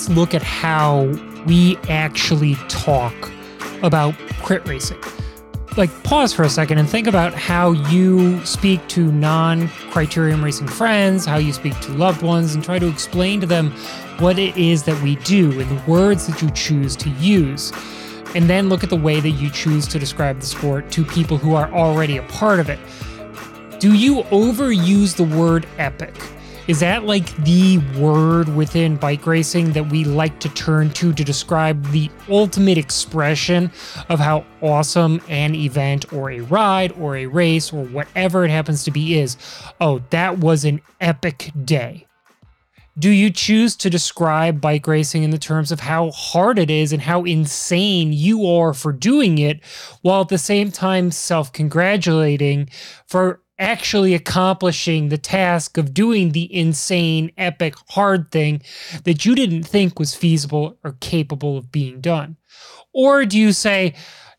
let's look at how we actually talk about crit racing. Like, pause for a second and think about how you speak to non criterium racing friends, how you speak to loved ones, and try to explain to them what it is that we do and the words that you choose to use. And then look at the way that you choose to describe the sport to people who are already a part of it. Do you overuse the word epic? Is that like the word within bike racing that we like to turn to to describe the ultimate expression of how awesome an event or a ride or a race or whatever it happens to be is? Oh, that was an epic day. Do you choose to describe bike racing in the terms of how hard it is and how insane you are for doing it, while at the same time self congratulating for actually accomplishing the task of doing the insane, epic, hard thing that you didn't think was feasible or capable of being done? Or do you say,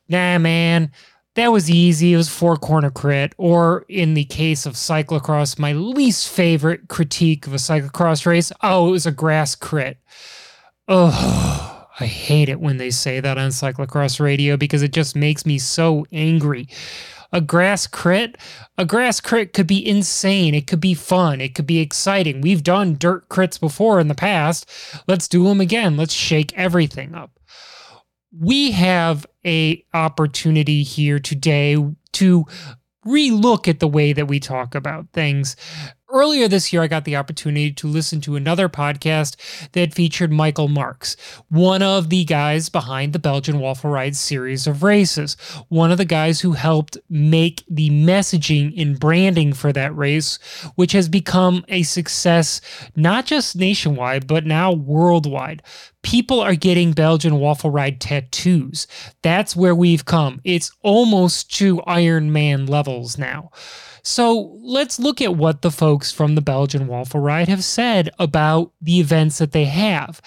nah, man, that was easy. It was four corner crit. Or in the case of cyclocross, my least favorite critique of a cyclocross race, oh, it was a grass crit. Oh, I hate it when they say that on cyclocross radio because it just makes me so angry a grass crit, a grass crit could be insane. It could be fun. It could be exciting. We've done dirt crits before in the past. Let's do them again. Let's shake everything up. We have a opportunity here today to relook at the way that we talk about things Earlier this year, I got the opportunity to listen to another podcast that featured Michael Marckx, one of the guys behind the Belgian Waffle Ride series of races, one of the guys who helped make the messaging and branding for that race, which has become a success not just nationwide, but now worldwide. People are getting Belgian Waffle Ride tattoos. That's where we've come. It's almost to Iron Man levels now. So let's look at what the folks from the Belgian Waffle Ride have said about the events that they have.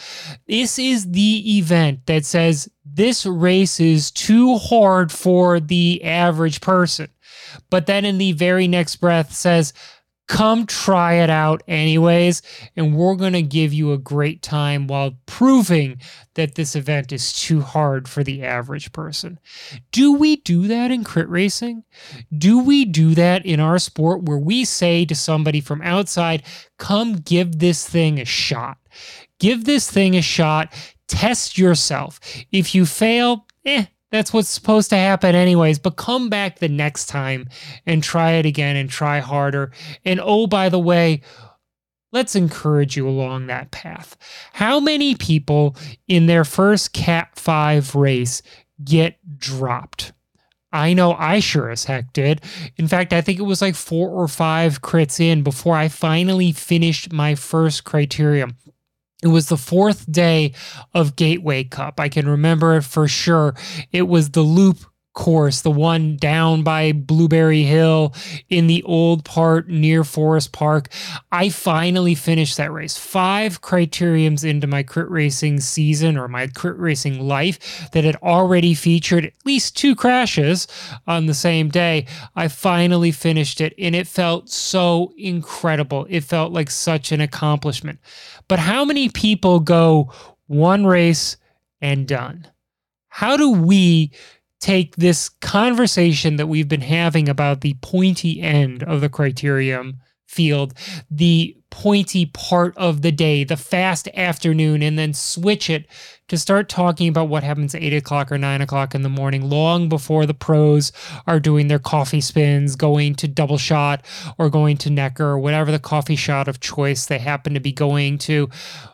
This is the event that says this race is too hard for the average person. But then in the very next breath says, Come try it out, anyways, and we're going to give you a great time while proving that this event is too hard for the average person. Do we do that in crit racing? Do we do that in our sport where we say to somebody from outside, come give this thing a shot? Give this thing a shot, test yourself. If you fail, eh, that's what's supposed to happen, anyways. But come back the next time and try it again and try harder. And oh, by the way, let's encourage you along that path. How many people in their first Cat 5 race get dropped? I know I sure as heck did. In fact, I think it was like four or five crits in before I finally finished my first criterium. It was the fourth day of Gateway Cup. I can remember it for sure. It was the loop course, the one down by Blueberry Hill in the old part near Forest Park. I finally finished that race. Five criteriums into my crit racing season or my crit racing life that had already featured at least two crashes on the same day. I finally finished it and it felt so incredible. It felt like such an accomplishment. But how many people go one race and done? How do we take this conversation that we've been having about the pointy end of the criterium field, the pointy part of the day, the fast afternoon, and then switch it to start talking about what happens at eight o'clock or nine o'clock in the morning, long before the pros are doing their coffee spins, going to double shot or going to Necker or whatever the coffee shot of choice they happen to be going to.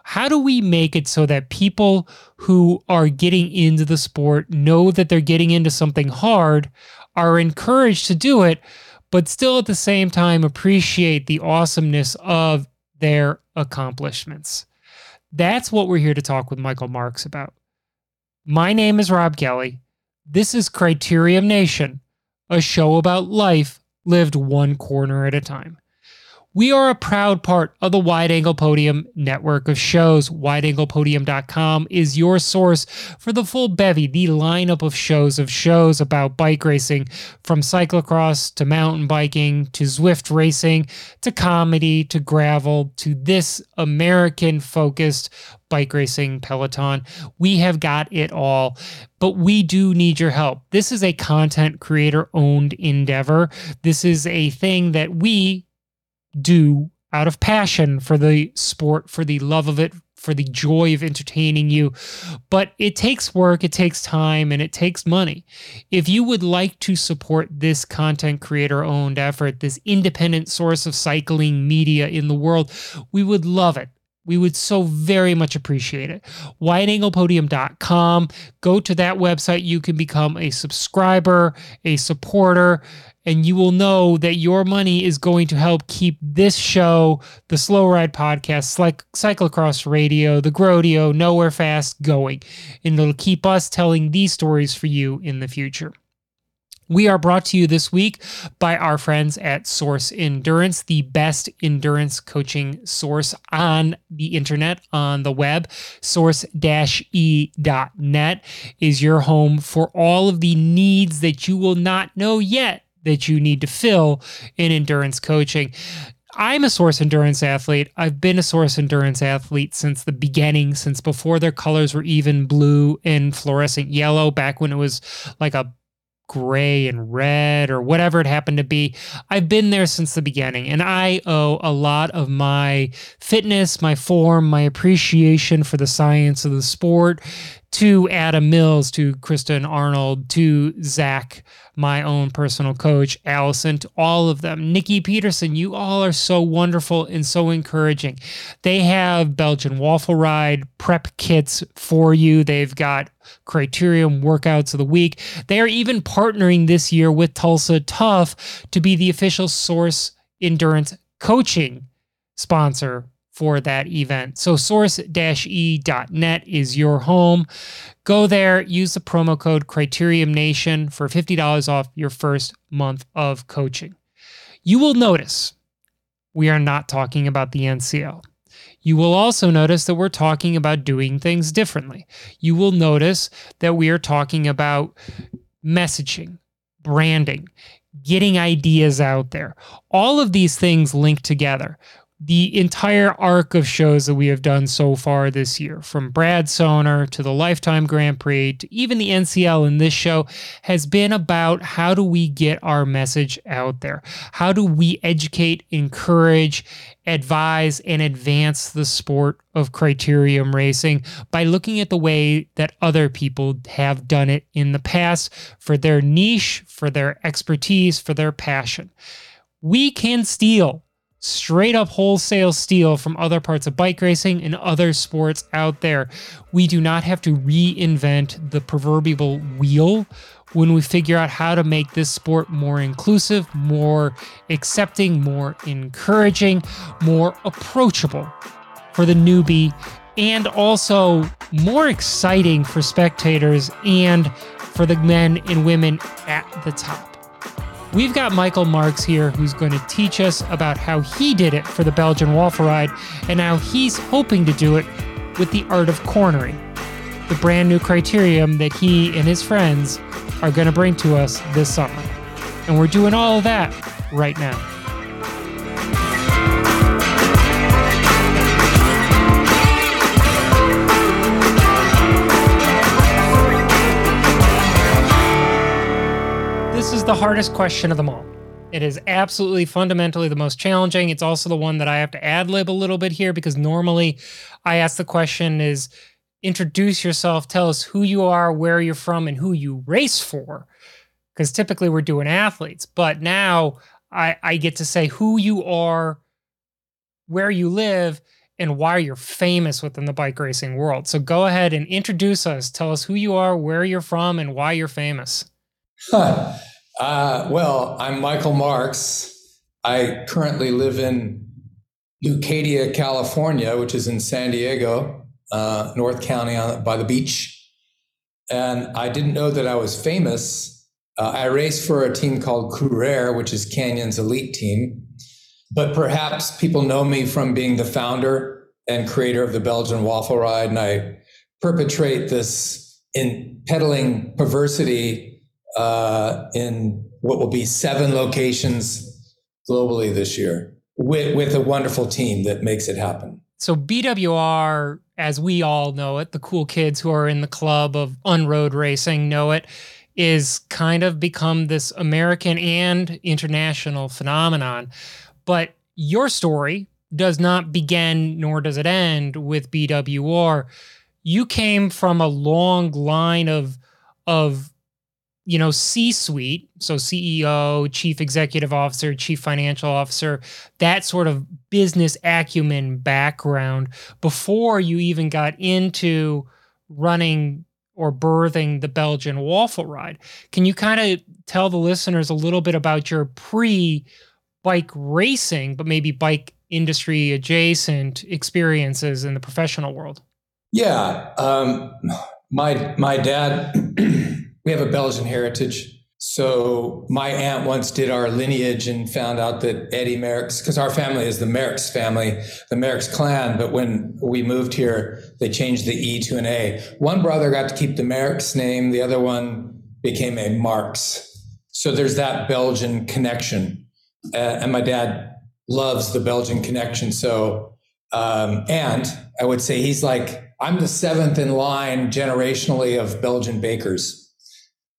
How do we make it so that people who are getting into the sport know that they're getting into something hard, are encouraged to do it? But still at the same time appreciate the awesomeness of their accomplishments. That's what we're here to talk with Michael Marckx about. My name is Rob Kelly. This is Criterium Nation, a show about life lived one corner at a time. We are a proud part of the Wide Angle Podium network of shows. WideAnglePodium.com is your source for the full bevy, the lineup of shows of shows about bike racing, from cyclocross to mountain biking to Zwift racing to comedy to gravel to this American focused bike racing peloton. We have got it all, but we do need your help. This is a content creator owned endeavor. This is a thing that we do out of passion for the sport, for the love of it, for the joy of entertaining you. But it takes work, it takes time, and it takes money. If you would like to support this content creator owned effort, this independent source of cycling media in the world, we would love it. We would so very much appreciate it. WideAnglePodium.com. Go to that website. You can become a subscriber, a supporter, and you will know that your money is going to help keep this show, the Slow Ride Podcast, like Cyclocross Radio, the Grodio, Nowhere Fast going. And it'll keep us telling these stories for you in the future. We are brought to you this week by our friends at Source Endurance, the best endurance coaching source on the internet, on the web. Source e.net is your home for all of the needs that you will not know yet that you need to fill in endurance coaching. I'm a source endurance athlete. I've been a source endurance athlete since the beginning, since before their colors were even blue and fluorescent yellow, back when it was like a gray and red or whatever it happened to be. I've been there since the beginning, and I owe a lot of my fitness, my form, my appreciation for the science of the sport to Adam Mills, to Kristen Arnold, to Zach, my own personal coach, Allison, to all of them. Nikki Peterson, you all are so wonderful and so encouraging. They have Belgian waffle ride prep kits for you. They've got criterium workouts of the week. They are even partnering this year with Tulsa Tough to be the official source endurance coaching sponsor for that event. So source-e.net is your home. Go there, use the promo code Criterium Nation for $50 off your first month of coaching. You will notice we are not talking about the NCL. You will also notice that we're talking about doing things differently. You will notice that we are talking about messaging, branding, getting ideas out there. All of these things link together the entire arc of shows that we have done so far this year, from Brad Sohner to the Lifetime Grand Prix to even the NCL in this show, has been about how do we get our message out there? How do we educate, encourage, advise, and advance the sport of criterium racing by looking at the way that other people have done it in the past for their niche, for their expertise, for their passion? We can steal straight up wholesale steal from other parts of bike racing and other sports out there. We do not have to reinvent the proverbial wheel when we figure out how to make this sport more inclusive, more accepting, more encouraging, more approachable for the newbie, and also more exciting for spectators and for the men and women at the top. We've got Michael Marckx here who's going to teach us about how he did it for the Belgian Waffle Ride and how he's hoping to do it with the art of cornering, the brand new criterium that he and his friends are going to bring to us this summer. And we're doing all of that right now. The hardest question of them all. It is absolutely fundamentally the most challenging. It's also the one that I have to ad lib a little bit here because normally I ask the question is introduce yourself, tell us who you are, where you're from, and who you race for. Because typically we're doing athletes, but now I, I get to say who you are, where you live, and why you're famous within the bike racing world. So go ahead and introduce us. Tell us who you are, where you're from, and why you're famous. Huh. Uh, well, I'm Michael Marckx. I currently live in Leucadia, California, which is in San Diego, uh, North County on, by the beach. And I didn't know that I was famous. Uh, I raced for a team called Crurair, which is Canyon's elite team. but perhaps people know me from being the founder and creator of the Belgian Waffle Ride, and I perpetrate this in peddling perversity uh, in what will be seven locations globally this year with, with a wonderful team that makes it happen. So BWR, as we all know it, the cool kids who are in the club of unroad racing know it, is kind of become this American and international phenomenon. But your story does not begin nor does it end with BWR. You came from a long line of of you know C-suite, so CEO, chief executive officer, chief financial officer, that sort of business acumen background before you even got into running or birthing the Belgian waffle ride. Can you kind of tell the listeners a little bit about your pre bike racing, but maybe bike industry adjacent experiences in the professional world? Yeah, um, my my dad, we have a Belgian heritage. So my aunt once did our lineage and found out that Eddie Merckx, because our family is the Merckx family, the Merckx clan. But when we moved here, they changed the E to an A. One brother got to keep the Merckx name. The other one became a Marckx. So there's that Belgian connection uh, and my dad loves the Belgian connection. So, um, and I would say he's like I'm the seventh in line generationally of Belgian bakers,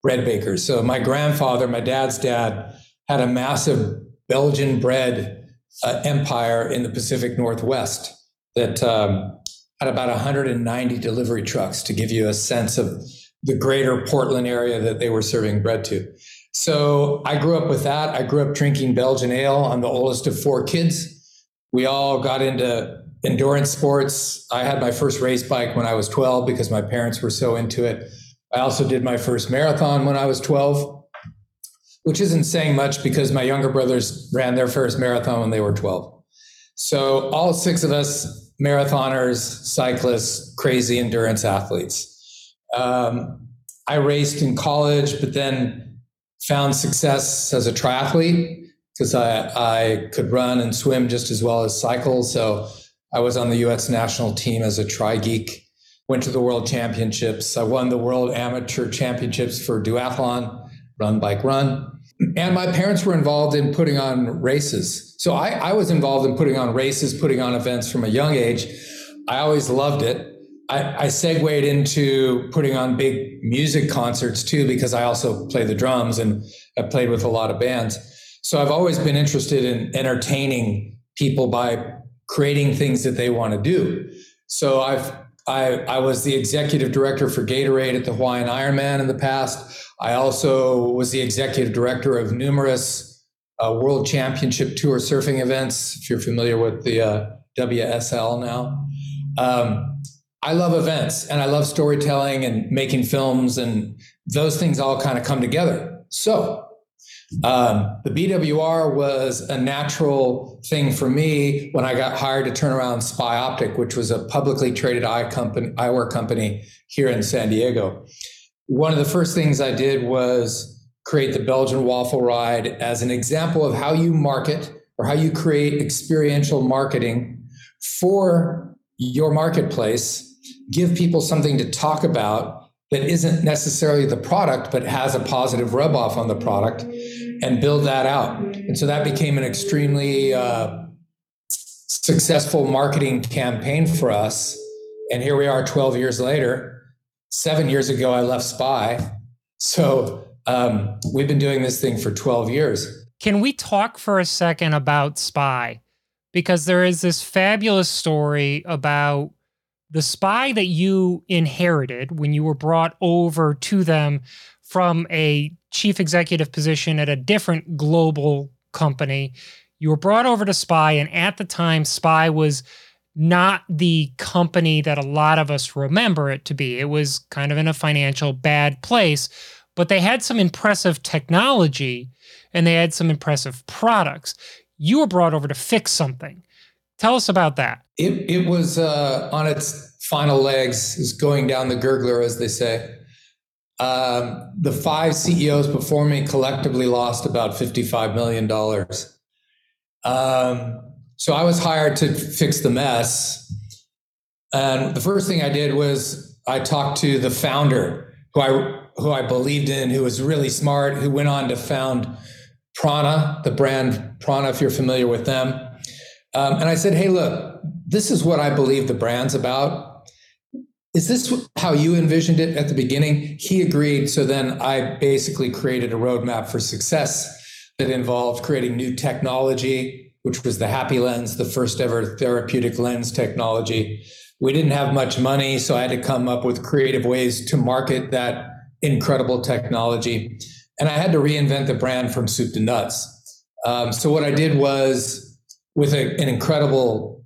bread bakers. So my grandfather, my dad's dad, had a massive Belgian bread uh, empire in the Pacific Northwest that um, had about 190 delivery trucks to give you a sense of the greater Portland area that they were serving bread to. So I grew up with that. I grew up drinking Belgian ale. I'm the oldest of four kids. We all got into endurance sports. I had my first race bike when I was 12 because my parents were so into it. I also did my first marathon when I was 12, which isn't saying much because my younger brothers ran their first marathon when they were 12. So all six of us marathoners, cyclists, crazy endurance athletes. Um, I raced in college, but then found success as a triathlete because I, I could run and swim just as well as cycle. So I was on the US national team as a tri geek, went to the world championships. I won the world amateur championships for duathlon, run, bike, run. And my parents were involved in putting on races. So I, I was involved in putting on races, putting on events from a young age. I always loved it. I, I segued into putting on big music concerts too, because I also play the drums and I played with a lot of bands. So I've always been interested in entertaining people by creating things that they want to do. So I've I, I was the executive director for Gatorade at the Hawaiian Ironman in the past. I also was the executive director of numerous uh, World Championship Tour surfing events. If you're familiar with the uh, WSL now, um, I love events and I love storytelling and making films, and those things all kind of come together. So, um, the BWR was a natural thing for me when I got hired to turn around Spy Optic, which was a publicly traded eye company, eyewear company here in San Diego. One of the first things I did was create the Belgian Waffle Ride as an example of how you market or how you create experiential marketing for your marketplace give people something to talk about that isn't necessarily the product, but has a positive rub off on the product and build that out. And so that became an extremely uh, successful marketing campaign for us. And here we are 12 years later. Seven years ago, I left Spy. So um, we've been doing this thing for 12 years. Can we talk for a second about Spy? Because there is this fabulous story about the spy that you inherited when you were brought over to them from a chief executive position at a different global company, you were brought over to Spy, and at the time, Spy was not the company that a lot of us remember it to be. It was kind of in a financial bad place, but they had some impressive technology and they had some impressive products. You were brought over to fix something. Tell us about that. It, it was uh, on its final legs, is going down the gurgler, as they say. Um, the five CEOs before me collectively lost about $55 million. Um, so I was hired to fix the mess. And the first thing I did was I talked to the founder who I who I believed in, who was really smart, who went on to found Prana, the brand Prana, if you're familiar with them. Um, and I said, hey, look, this is what I believe the brand's about. Is this how you envisioned it at the beginning? He agreed. So then I basically created a roadmap for success that involved creating new technology, which was the Happy Lens, the first ever therapeutic lens technology. We didn't have much money, so I had to come up with creative ways to market that incredible technology. And I had to reinvent the brand from soup to nuts. Um, so what I did was, with a, an incredible,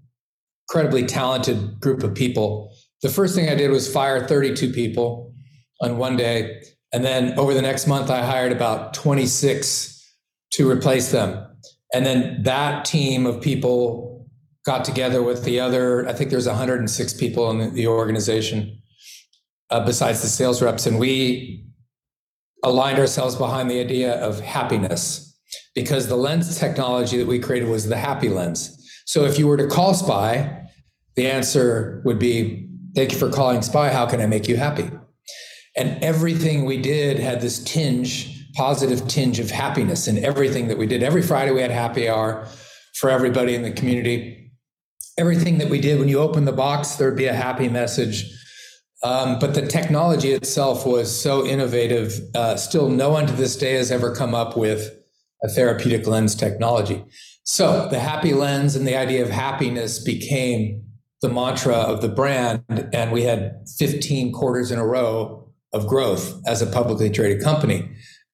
incredibly talented group of people, the first thing I did was fire 32 people on one day. And then over the next month, I hired about 26 to replace them. And then that team of people got together with the other, I think there's 106 people in the, organization uh, besides the sales reps. And we aligned ourselves behind the idea of happiness because the lens technology that we created was the happy lens. So if you were to call Spy, the answer would be, Thank you for calling Spy. How can I make you happy? And everything we did had this tinge, positive tinge of happiness in everything that we did. Every Friday we had happy hour for everybody in the community. Everything that we did, when you open the box, there'd be a happy message um, but the technology itself was so innovative. Uh, still, no one to this day has ever come up with a therapeutic lens technology. So the happy lens and the idea of happiness became the mantra of the brand. And we had 15 quarters in a row of growth as a publicly traded company.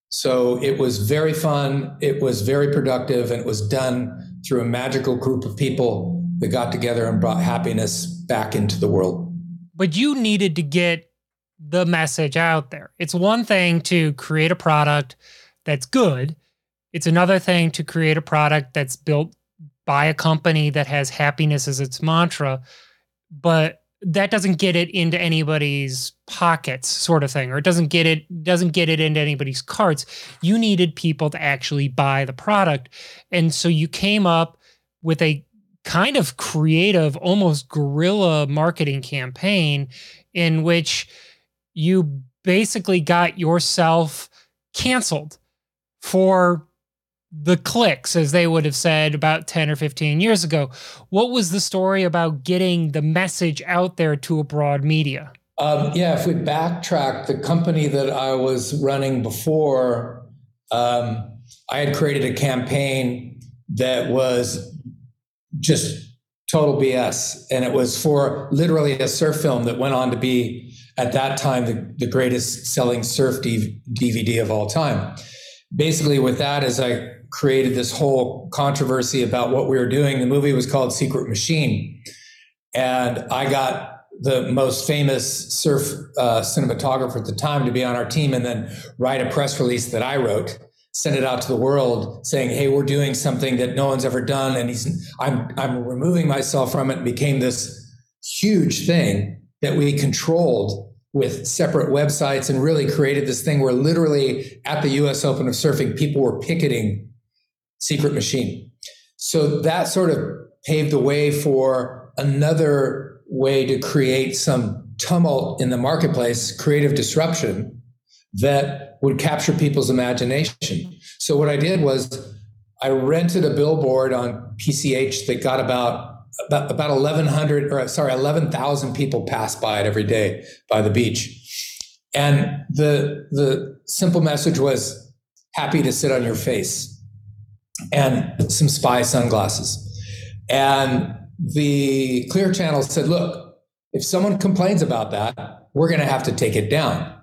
So it was very fun. It was very productive. And it was done through a magical group of people that got together and brought happiness back into the world but you needed to get the message out there. It's one thing to create a product that's good, it's another thing to create a product that's built by a company that has happiness as its mantra, but that doesn't get it into anybody's pockets sort of thing or it doesn't get it doesn't get it into anybody's carts. You needed people to actually buy the product. And so you came up with a kind of creative, almost guerrilla marketing campaign in which you basically got yourself canceled for the clicks, as they would have said about 10 or 15 years ago. What was the story about getting the message out there to a broad media? Um, yeah, if we backtrack, the company that I was running before, um, I had created a campaign that was just total BS. And it was for literally a surf film that went on to be, at that time, the, the greatest selling surf DVD of all time. Basically, with that, as I created this whole controversy about what we were doing, the movie was called Secret Machine. And I got the most famous surf uh, cinematographer at the time to be on our team and then write a press release that I wrote send it out to the world saying, "Hey, we're doing something that no one's ever done," and he's I'm I'm removing myself from it. And became this huge thing that we controlled with separate websites and really created this thing where literally at the U.S. Open of Surfing, people were picketing Secret Machine. So that sort of paved the way for another way to create some tumult in the marketplace, creative disruption that would capture people's imagination. So what I did was I rented a billboard on PCH that got about about, about 1100 or sorry 11,000 people pass by it every day by the beach. And the the simple message was happy to sit on your face and some spy sunglasses. And the Clear Channel said, look, if someone complains about that, we're going to have to take it down.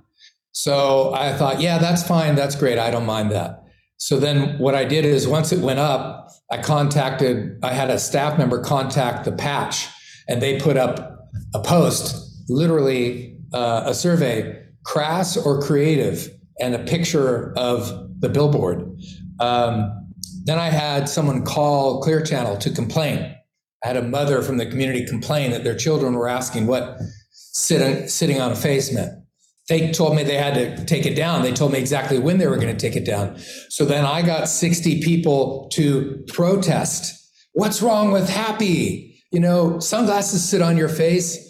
So I thought, yeah, that's fine. That's great. I don't mind that. So then what I did is once it went up, I contacted, I had a staff member contact the patch and they put up a post, literally uh, a survey, crass or creative, and a picture of the billboard. Um, then I had someone call Clear Channel to complain. I had a mother from the community complain that their children were asking what sitting, sitting on a face meant. they told me they had to take it down. They told me exactly when they were going to take it down. So then I got 60 people to protest. What's wrong with happy? You know, sunglasses sit on your face.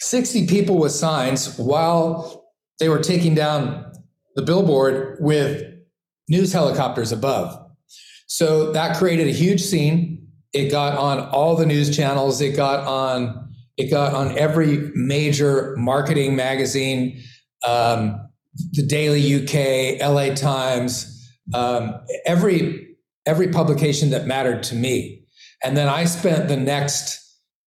60 people with signs while they were taking down the billboard with news helicopters above. So that created a huge scene. It got on all the news channels. It got on it got on every major marketing magazine um, the Daily UK, LA Times, um, every every publication that mattered to me. And then I spent the next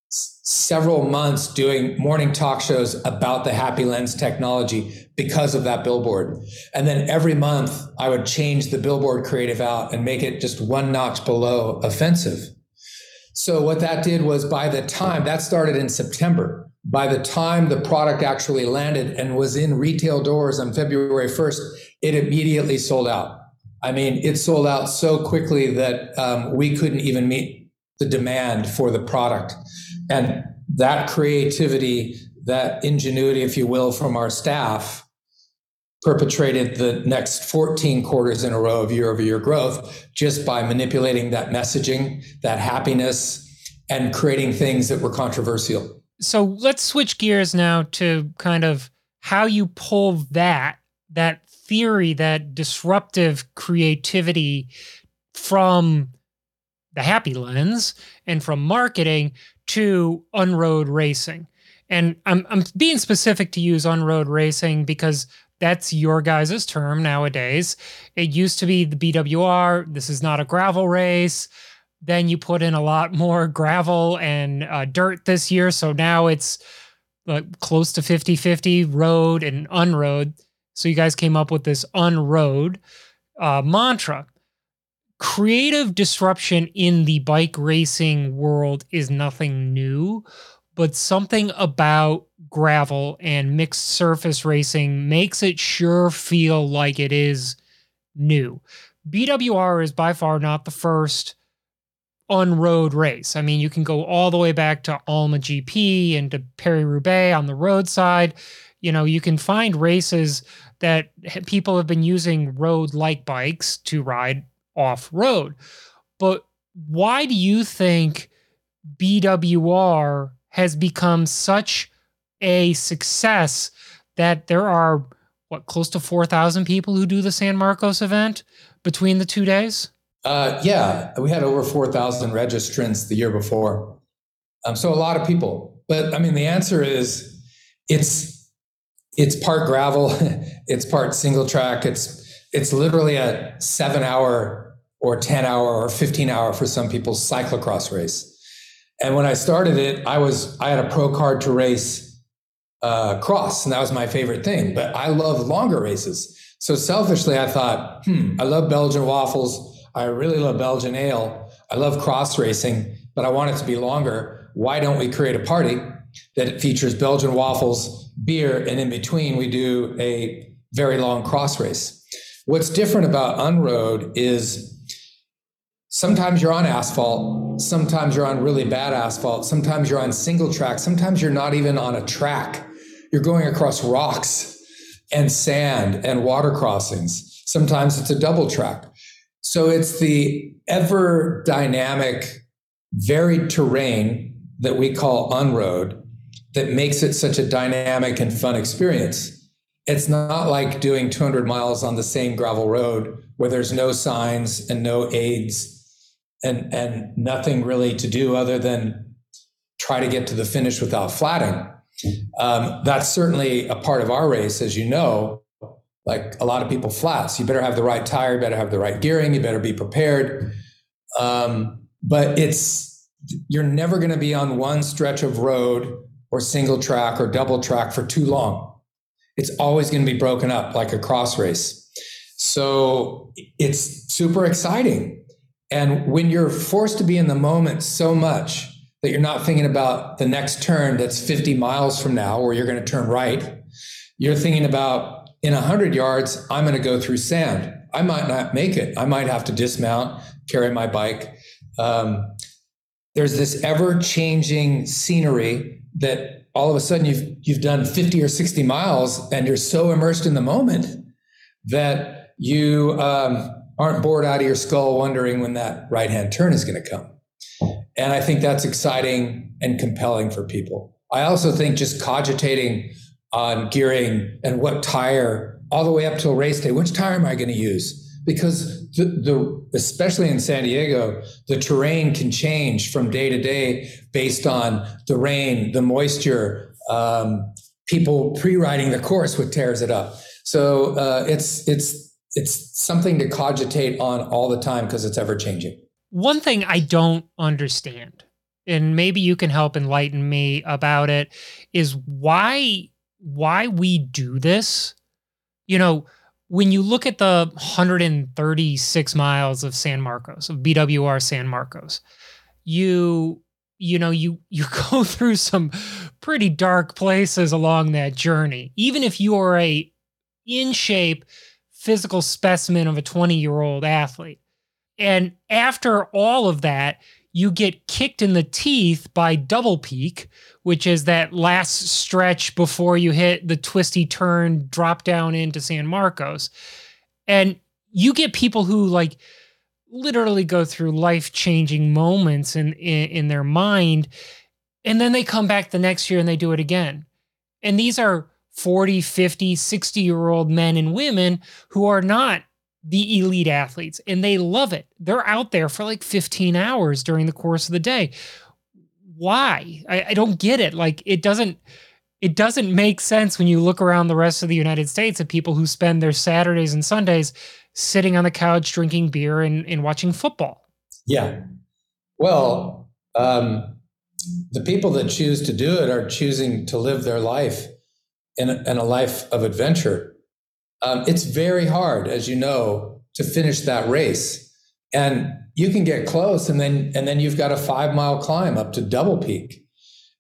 several months doing morning talk shows about the Happy Lens technology because of that billboard. And then every month I would change the billboard creative out and make it just one notch below offensive. So what that did was by the time that started in September, by the time the product actually landed and was in retail doors on February 1st, it immediately sold out. I mean, it sold out so quickly that um, we couldn't even meet the demand for the product. And that creativity, that ingenuity, if you will, from our staff perpetrated the next 14 quarters in a row of year over year growth just by manipulating that messaging, that happiness, and creating things that were controversial. So let's switch gears now to kind of how you pull that that theory that disruptive creativity from the happy lens and from marketing to unroad racing. And I'm, I'm being specific to use unroad racing because that's your guys' term nowadays it used to be the bwr this is not a gravel race then you put in a lot more gravel and uh, dirt this year. So now it's close to 50 50 road and unroad. So you guys came up with this unroad uh, mantra. Creative disruption in the bike racing world is nothing new, but something about gravel and mixed surface racing makes it sure feel like it is new. BWR is by far not the first unroad race. I mean, you can go all the way back to Alma GP and to Paris Roubaix on the road side. You know, you can find races that people have been using road like bikes to ride off road. But why do you think BWR has become such a success that there are what close to 4,000 people who do the San Marcos event between the two days? Uh, yeah, we had over 4,000 registrants the year before. Um, so a lot of people. But I mean, the answer is it's it's part gravel, it's part single track. It's it's literally a seven hour or 10 hour or 15 hour for some people cyclocross race. And when I started it, I was I had a pro card to race uh, cross, and that was my favorite thing. But I love longer races. So selfishly, I thought, hmm, I love Belgian waffles. I really love Belgian ale. I love cross racing, but I want it to be longer. Why don't we create a party that features Belgian waffles, beer, and in between we do a very long cross race? What's different about Unroad is sometimes you're on asphalt, sometimes you're on really bad asphalt, sometimes you're on single track, sometimes you're not even on a track. You're going across rocks and sand and water crossings. Sometimes it's a double track. So it's the ever dynamic, varied terrain that we call unroad that makes it such a dynamic and fun experience. It's not like doing 200 miles on the same gravel road where there's no signs and no aids and, and nothing really to do other than try to get to the finish without flatting. Um, that's certainly a part of our race, as you know like a lot of people flats. You better have the right tire, you better have the right gearing, you better be prepared. Um, but it's you're never going to be on one stretch of road or single track or double track for too long. It's always going to be broken up like a cross race. So it's super exciting. And when you're forced to be in the moment so much that you're not thinking about the next turn that's 50 miles from now where you're going to turn right, you're thinking about in 100 yards, I'm going to go through sand. I might not make it. I might have to dismount, carry my bike. Um, there's this ever changing scenery that all of a sudden you've you've done 50 or 60 miles and you're so immersed in the moment that you um, aren't bored out of your skull wondering when that right hand turn is going to come and i think that's exciting and compelling for people i also think just cogitating on gearing and what tire all the way up till race day which tire am i going to use because the, the, especially in San Diego, the terrain can change from day to day based on the rain, the moisture, um, people pre-riding the course, what tears it up. So uh, it's it's it's something to cogitate on all the time because it's ever changing. One thing I don't understand, and maybe you can help enlighten me about it, is why why we do this. You know when you look at the 136 miles of San Marcos, of BWR San Marcos, you you know you you go through some pretty dark places along that journey. Even if you are a in shape physical specimen of a 20 year old athlete. And after all of that, you get kicked in the teeth by double peak, which is that last stretch before you hit the twisty turn drop down into San Marcos. And you get people who like literally go through life-changing moments in, in in their mind and then they come back the next year and they do it again. And these are 40, 50, 60 year old men and women who are not the elite athletes and they love it. They're out there for like 15 hours during the course of the day. Why? I, I, don't get it. Like it doesn't it doesn't make sense when you look around the rest of the United States at people who spend their Saturdays and Sundays sitting on the couch drinking beer and, and watching football. Yeah. Well, um, the people that choose to do it are choosing to live their life in a, in a life of adventure um, it's very hard, as you know, to finish that race. And you can get close, and then and then you've got a five mile climb up to double peak.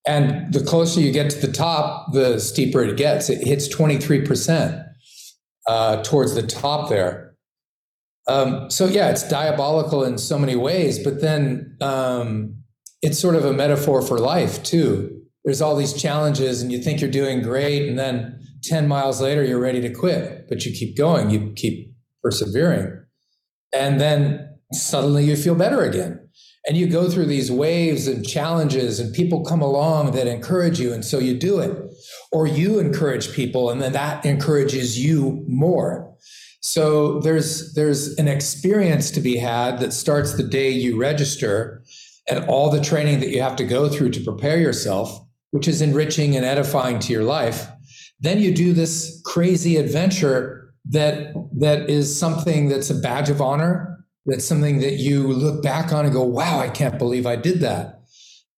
And the closer you get to the top, the steeper it gets. It hits 23% uh, towards the top there. Um, so, yeah, it's diabolical in so many ways, but then um, it's sort of a metaphor for life, too. There's all these challenges, and you think you're doing great, and then 10 miles later, you're ready to quit, but you keep going, you keep persevering. And then suddenly you feel better again. And you go through these waves and challenges, and people come along that encourage you. And so you do it. Or you encourage people, and then that encourages you more. So there's there's an experience to be had that starts the day you register and all the training that you have to go through to prepare yourself, which is enriching and edifying to your life. Then you do this crazy adventure that that is something that's a badge of honor. That's something that you look back on and go, "Wow, I can't believe I did that."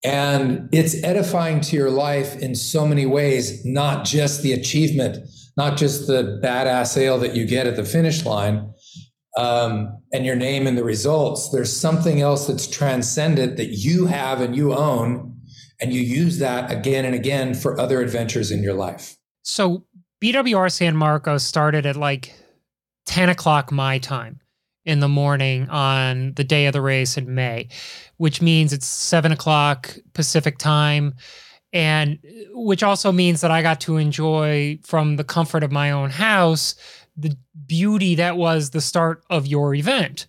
And it's edifying to your life in so many ways, not just the achievement, not just the badass ale that you get at the finish line um, and your name and the results. There's something else that's transcendent that you have and you own, and you use that again and again for other adventures in your life. So BWR San Marcos started at like 10 o'clock my time in the morning on the day of the race in May, which means it's seven o'clock Pacific time. And which also means that I got to enjoy from the comfort of my own house the beauty that was the start of your event.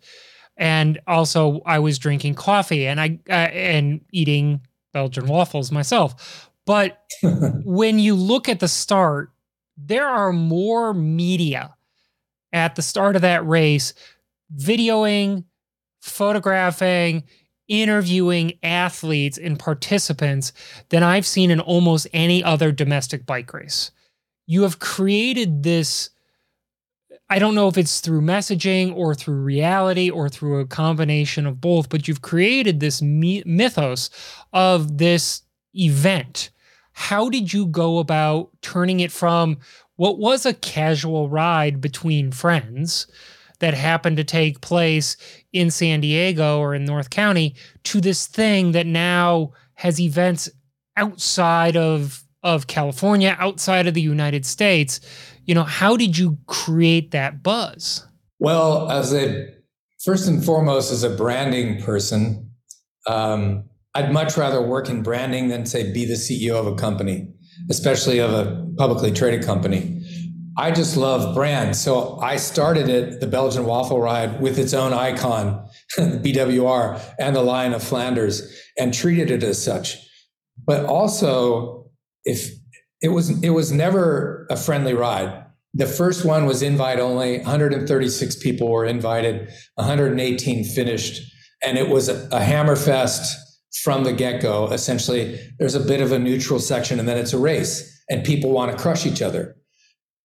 And also, I was drinking coffee and I uh, and eating Belgian waffles myself. But when you look at the start, there are more media at the start of that race videoing, photographing, interviewing athletes and participants than I've seen in almost any other domestic bike race. You have created this. I don't know if it's through messaging or through reality or through a combination of both, but you've created this mythos of this event how did you go about turning it from what was a casual ride between friends that happened to take place in San Diego or in North County to this thing that now has events outside of of California, outside of the United States? You know, how did you create that buzz? Well, as a first and foremost, as a branding person, um, I'd much rather work in branding than say be the CEO of a company. especially of a publicly traded company. I just love brands. So I started it, the Belgian waffle ride, with its own icon, BWR, and the Lion of Flanders, and treated it as such. But also, if it was it was never a friendly ride. The first one was invite only. 136 people were invited, 118 finished, and it was a, a hammer fest from the get go. Essentially, there's a bit of a neutral section, and then it's a race, and people want to crush each other.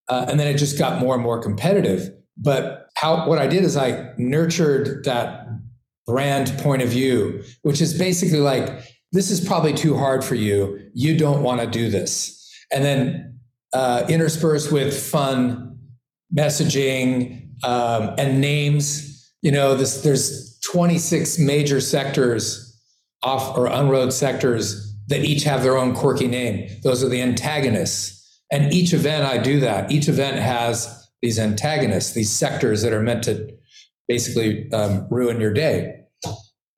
Uh, and then it just got more and more competitive. But how what I did is I nurtured that brand point of view, which is basically like, this is probably too hard for you. You don't want to do this. And then uh, interspersed with fun messaging um, and names. You know, this, there's 26 major sectors off or unroad sectors that each have their own quirky name. Those are the antagonists. And each event, I do that. Each event has these antagonists, these sectors that are meant to basically um, ruin your day.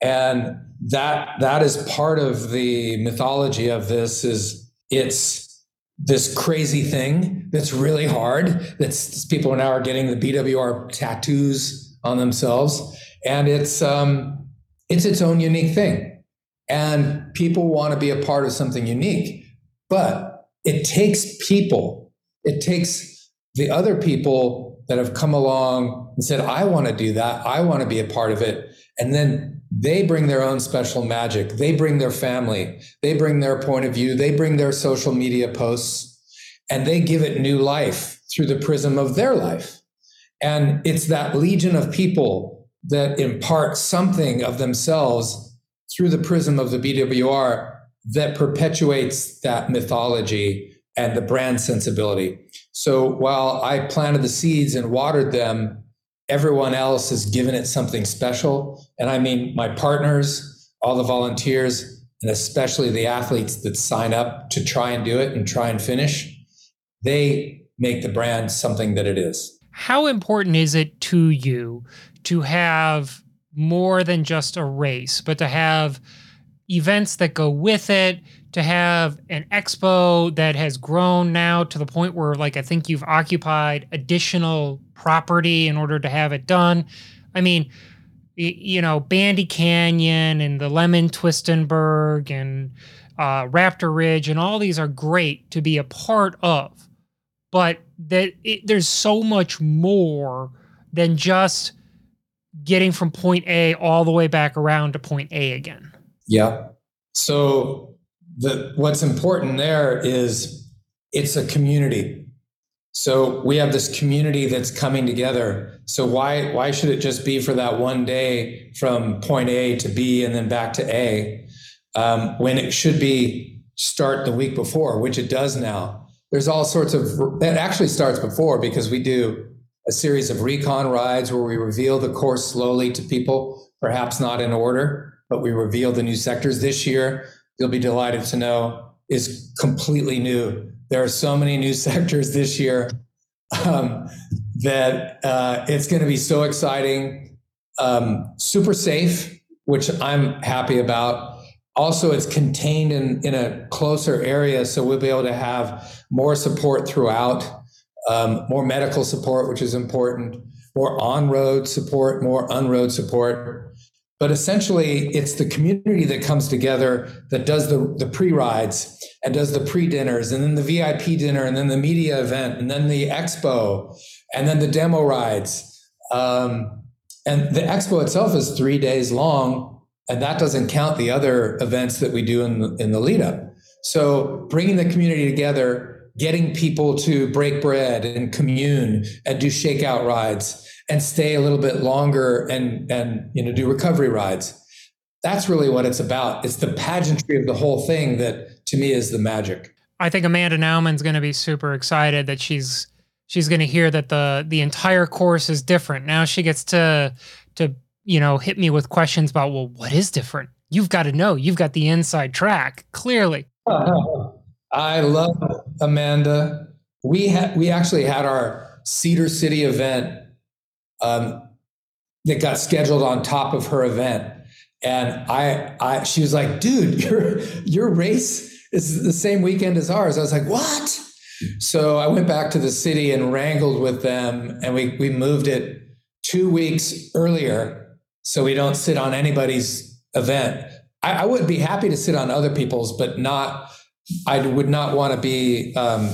And that that is part of the mythology of this. Is it's this crazy thing that's really hard. That's people now are getting the BWR tattoos on themselves, and it's um, it's its own unique thing. And people want to be a part of something unique, but it takes people. It takes the other people that have come along and said, "I want to do that. I want to be a part of it," and then they bring their own special magic. They bring their family. They bring their point of view. They bring their social media posts and they give it new life through the prism of their life. And it's that legion of people that impart something of themselves through the prism of the BWR that perpetuates that mythology and the brand sensibility. So while I planted the seeds and watered them, everyone else has given it something special. And I mean, my partners, all the volunteers, and especially the athletes that sign up to try and do it and try and finish, they make the brand something that it is. How important is it to you to have more than just a race, but to have events that go with it, to have an expo that has grown now to the point where, like, I think you've occupied additional property in order to have it done. I mean, you know, Bandy Canyon and the Lemon Twistenberg and uh, Raptor Ridge and all these are great to be a part of, but that it, there's so much more than just getting from point A all the way back around to point A again. Yeah. So the what's important there is it's a community. So we have this community that's coming together. So why why should it just be for that one day from point A to B and then back to A um, when it should be start the week before, which it does now. There's all sorts of that actually starts before because we do a series of recon rides where we reveal the course slowly to people, perhaps not in order, but we reveal the new sectors. This year, you'll be delighted to know, is completely new. There are so many new sectors this year um, that uh, it's going to be so exciting, um, super safe, which I'm happy about. Also, it's contained in, in a closer area, so we'll be able to have more support throughout, um, more medical support, which is important, more on road support, more on road support. But essentially, it's the community that comes together that does the, the pre rides and does the pre dinners, and then the VIP dinner, and then the media event, and then the expo, and then the demo rides. Um, and the expo itself is three days long, and that doesn't count the other events that we do in the, in the lead up. So, bringing the community together, getting people to break bread and commune and do shakeout rides and stay a little bit longer and and you know do recovery rides. That's really what it's about. It's the pageantry of the whole thing that to me is the magic. I think amanda nauman's going to be super excited that she's she's going to hear that the the entire course is different. Now she gets to to you know hit me with questions about well what is different? You've got to know. You've got the inside track clearly uh-huh. I love amanda we had we actually had our cedar city event um, that got scheduled on top of her event. And I, I, she was like, dude, your, your race is the same weekend as ours. I was like, what? So I went back to the city and wrangled with them, and we we moved it two weeks earlier, so we don't sit on anybody's event. I, I would be happy to sit on other people's, but not. I would not want to be um,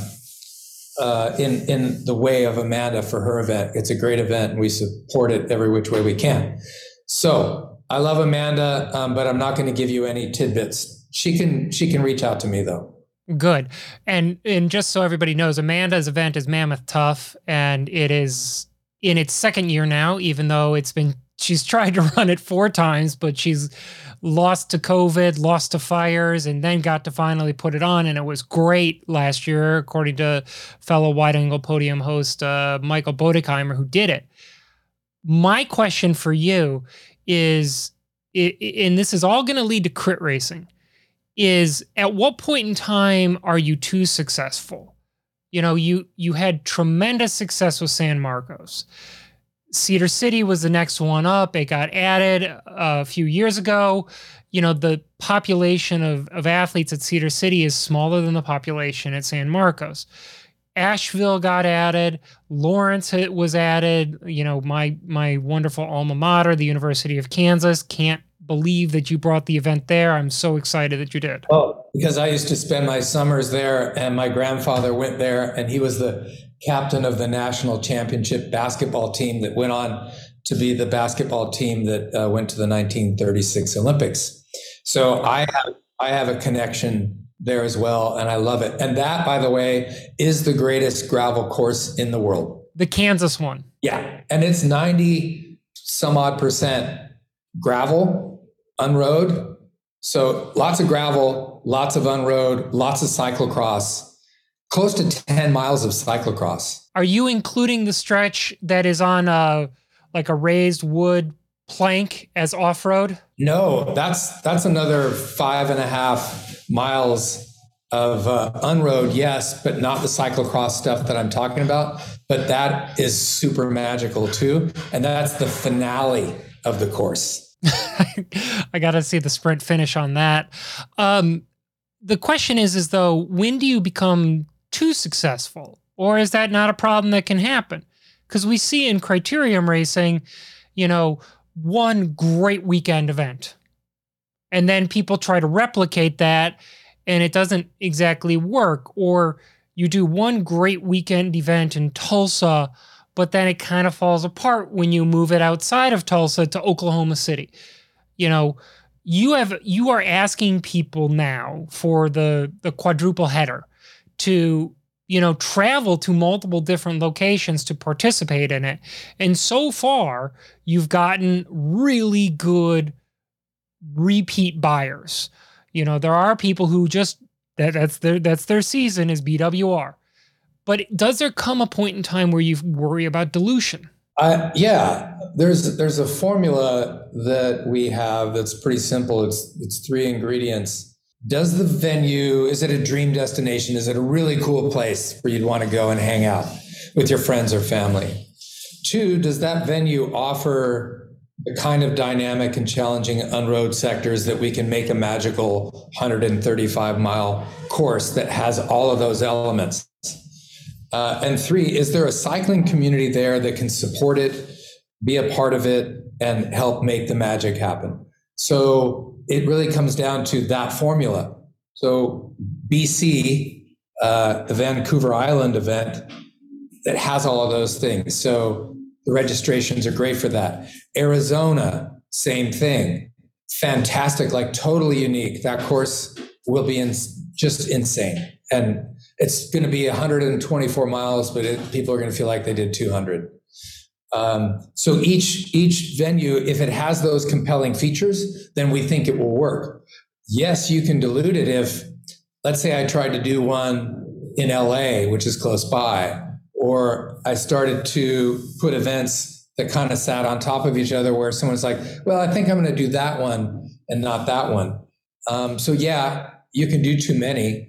uh, in in the way of Amanda for her event. It's a great event, and we support it every which way we can. So I love Amanda, um, but I'm not going to give you any tidbits. She can she can reach out to me though. Good. And and just so everybody knows, Amanda's event is Mammoth Tuff, and it is in its second year now, even though it's been she's tried to run it four times, but she's lost to COVID, lost to fires, and then got to finally put it on. And it was great last year, according to fellow wide angle podium host uh, Michael Bodeckheimer, who did it. My question for you is, and this is all going to lead to crit racing, is at what point in time are you too successful? You know, you you had tremendous success with San Marcos. Cedar City was the next one up. It got added uh, a few years ago. You know, the population of, of athletes at Cedar City is smaller than the population at San Marcos. Asheville got added. Lawrence was added. You know, my my wonderful alma mater, the University of Kansas, can't believe that you brought the event there. I'm so excited that you did. Oh, because I used to spend my summers there, and my grandfather went there, and he was the captain of the national championship basketball team that went on to be the basketball team that uh, went to the 1936 Olympics. So I have I have a connection there as well, and I love it. And that, by the way, is the greatest gravel course in the world. The Kansas one. Yeah, and it's 90 some odd percent gravel unroad. So lots of gravel, lots of unroad, lots of cyclocross, close to 10 miles of cyclocross. Are you including the stretch that is on a like a raised wood plank as off-road? No, that's that's another five and a half miles of uh, unroad, yes, but not the cyclocross stuff that I'm talking about. But that is super magical too, and that's the finale of the course. I got to see the sprint finish on that. Um, the question is, is though, when do you become too successful, or is that not a problem that can happen? Because we see in criterium racing, you know, one great weekend event, and then people try to replicate that, and it doesn't exactly work. Or you do one great weekend event in Tulsa but then it kind of falls apart when you move it outside of Tulsa to Oklahoma City. You know, you have you are asking people now for the the quadruple header to you know travel to multiple different locations to participate in it and so far you've gotten really good repeat buyers you know there are people who just that, that's their that's their season is bwr but does there come a point in time where you worry about dilution? Uh, yeah, there's there's a formula that we have that's pretty simple. It's it's three ingredients. Does the venue is it a dream destination? Is it a really cool place where you'd want to go and hang out with your friends or family? Two, does that venue offer the kind of dynamic and challenging unroad sectors that we can make a magical 135 mile course that has all of those elements? Uh, and three, is there a cycling community there that can support it, be a part of it, and help make the magic happen? So it really comes down to that formula. So BC, uh, the Vancouver Island event, that has all of those things. So the registrations are great for that. Arizona, same thing. Fantastic, like totally unique. That course will be in, just insane. And it's going to be 124 miles, but it, people are going to feel like they did 200. Um, so each each venue, if it has those compelling features, then we think it will work. Yes, you can dilute it if, let's say, I tried to do one in LA, which is close by, or I started to put events that kind of sat on top of each other, where someone's like, "Well, I think I'm going to do that one and not that one." Um, so yeah, you can do too many.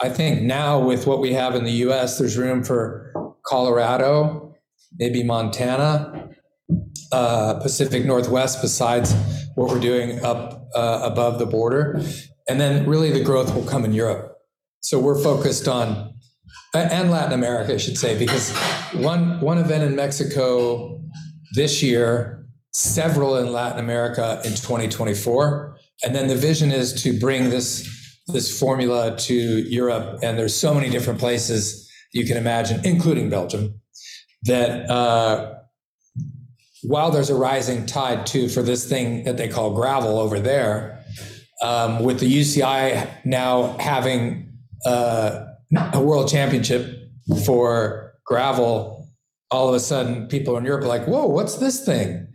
I think now with what we have in the US, there's room for Colorado, maybe Montana, uh, Pacific Northwest, besides what we're doing up uh, above the border. And then really the growth will come in Europe. So we're focused on, and Latin America, I should say, because one, one event in Mexico this year, several in Latin America in 2024. And then the vision is to bring this, this formula to Europe. And there's so many different places you can imagine, including Belgium, that uh, while there's a rising tide too for this thing that they call gravel over there, um, with the UCI now having uh, a world championship for gravel, all of a sudden people in Europe are like, "Whoa, what's this thing?"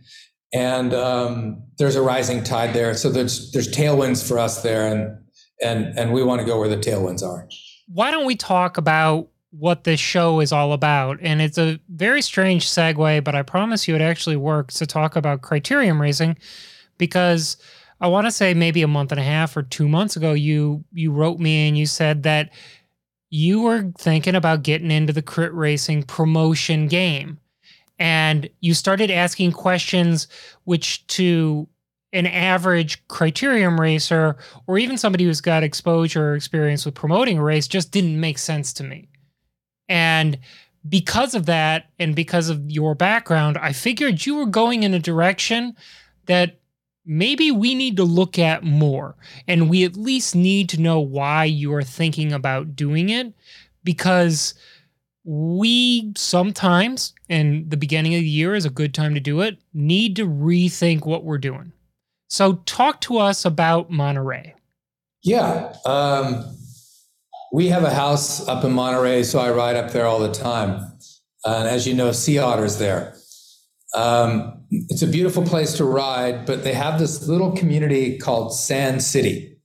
And um, there's a rising tide there, so there's there's tailwinds for us there, and and and we want to go where the tailwinds are. Why don't we talk about what this show is all about. And it's a very strange segue, but I promise you it actually works to talk about criterium racing because I want to say maybe a month and a half or two months ago, you you wrote me and you said that you were thinking about getting into the crit racing promotion game. And you started asking questions which to an average criterium racer or even somebody who's got exposure or experience with promoting a race just didn't make sense to me. And because of that, and because of your background, I figured you were going in a direction that maybe we need to look at more. And we at least need to know why you are thinking about doing it because we sometimes, and the beginning of the year is a good time to do it, need to rethink what we're doing. So, talk to us about Monterey. Yeah. Um, we have a house up in Monterey, so I ride up there all the time. And as you know, sea otters there. Um, it's a beautiful place to ride, but they have this little community called Sand City.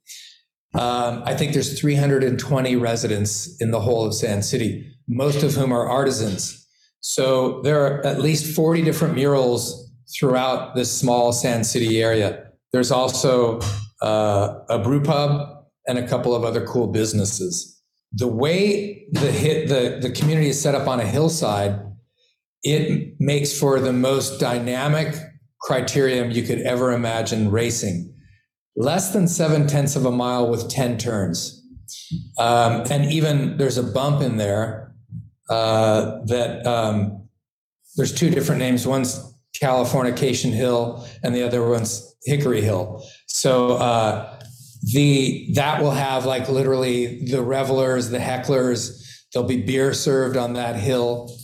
Um, I think there's 320 residents in the whole of Sand City, most of whom are artisans. So there are at least 40 different murals throughout this small Sand City area. There's also uh, a brew pub and a couple of other cool businesses the way the hit the, the community is set up on a hillside, it makes for the most dynamic criterium you could ever imagine racing. Less than seven tenths of a mile with 10 turns. Um, and even there's a bump in there uh, that um, there's two different names. One's Californication Hill and the other one's Hickory Hill. So uh, the that will have like literally the revelers, the hecklers. There'll be beer served on that hill,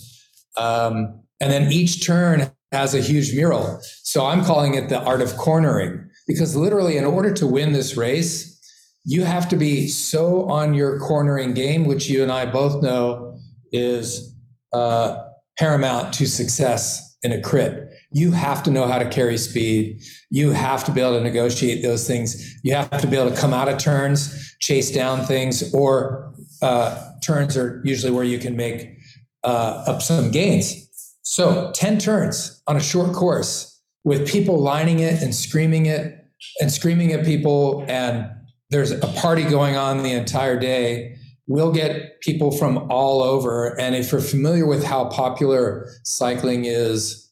um, and then each turn has a huge mural. So I'm calling it the art of cornering because literally, in order to win this race, you have to be so on your cornering game, which you and I both know is uh, paramount to success in a crit. You have to know how to carry speed. You have to be able to negotiate those things. You have to be able to come out of turns, chase down things, or uh, turns are usually where you can make uh, up some gains. So 10 turns on a short course with people lining it and screaming it and screaming at people, and there's a party going on the entire day. We'll get people from all over. And if you're familiar with how popular cycling is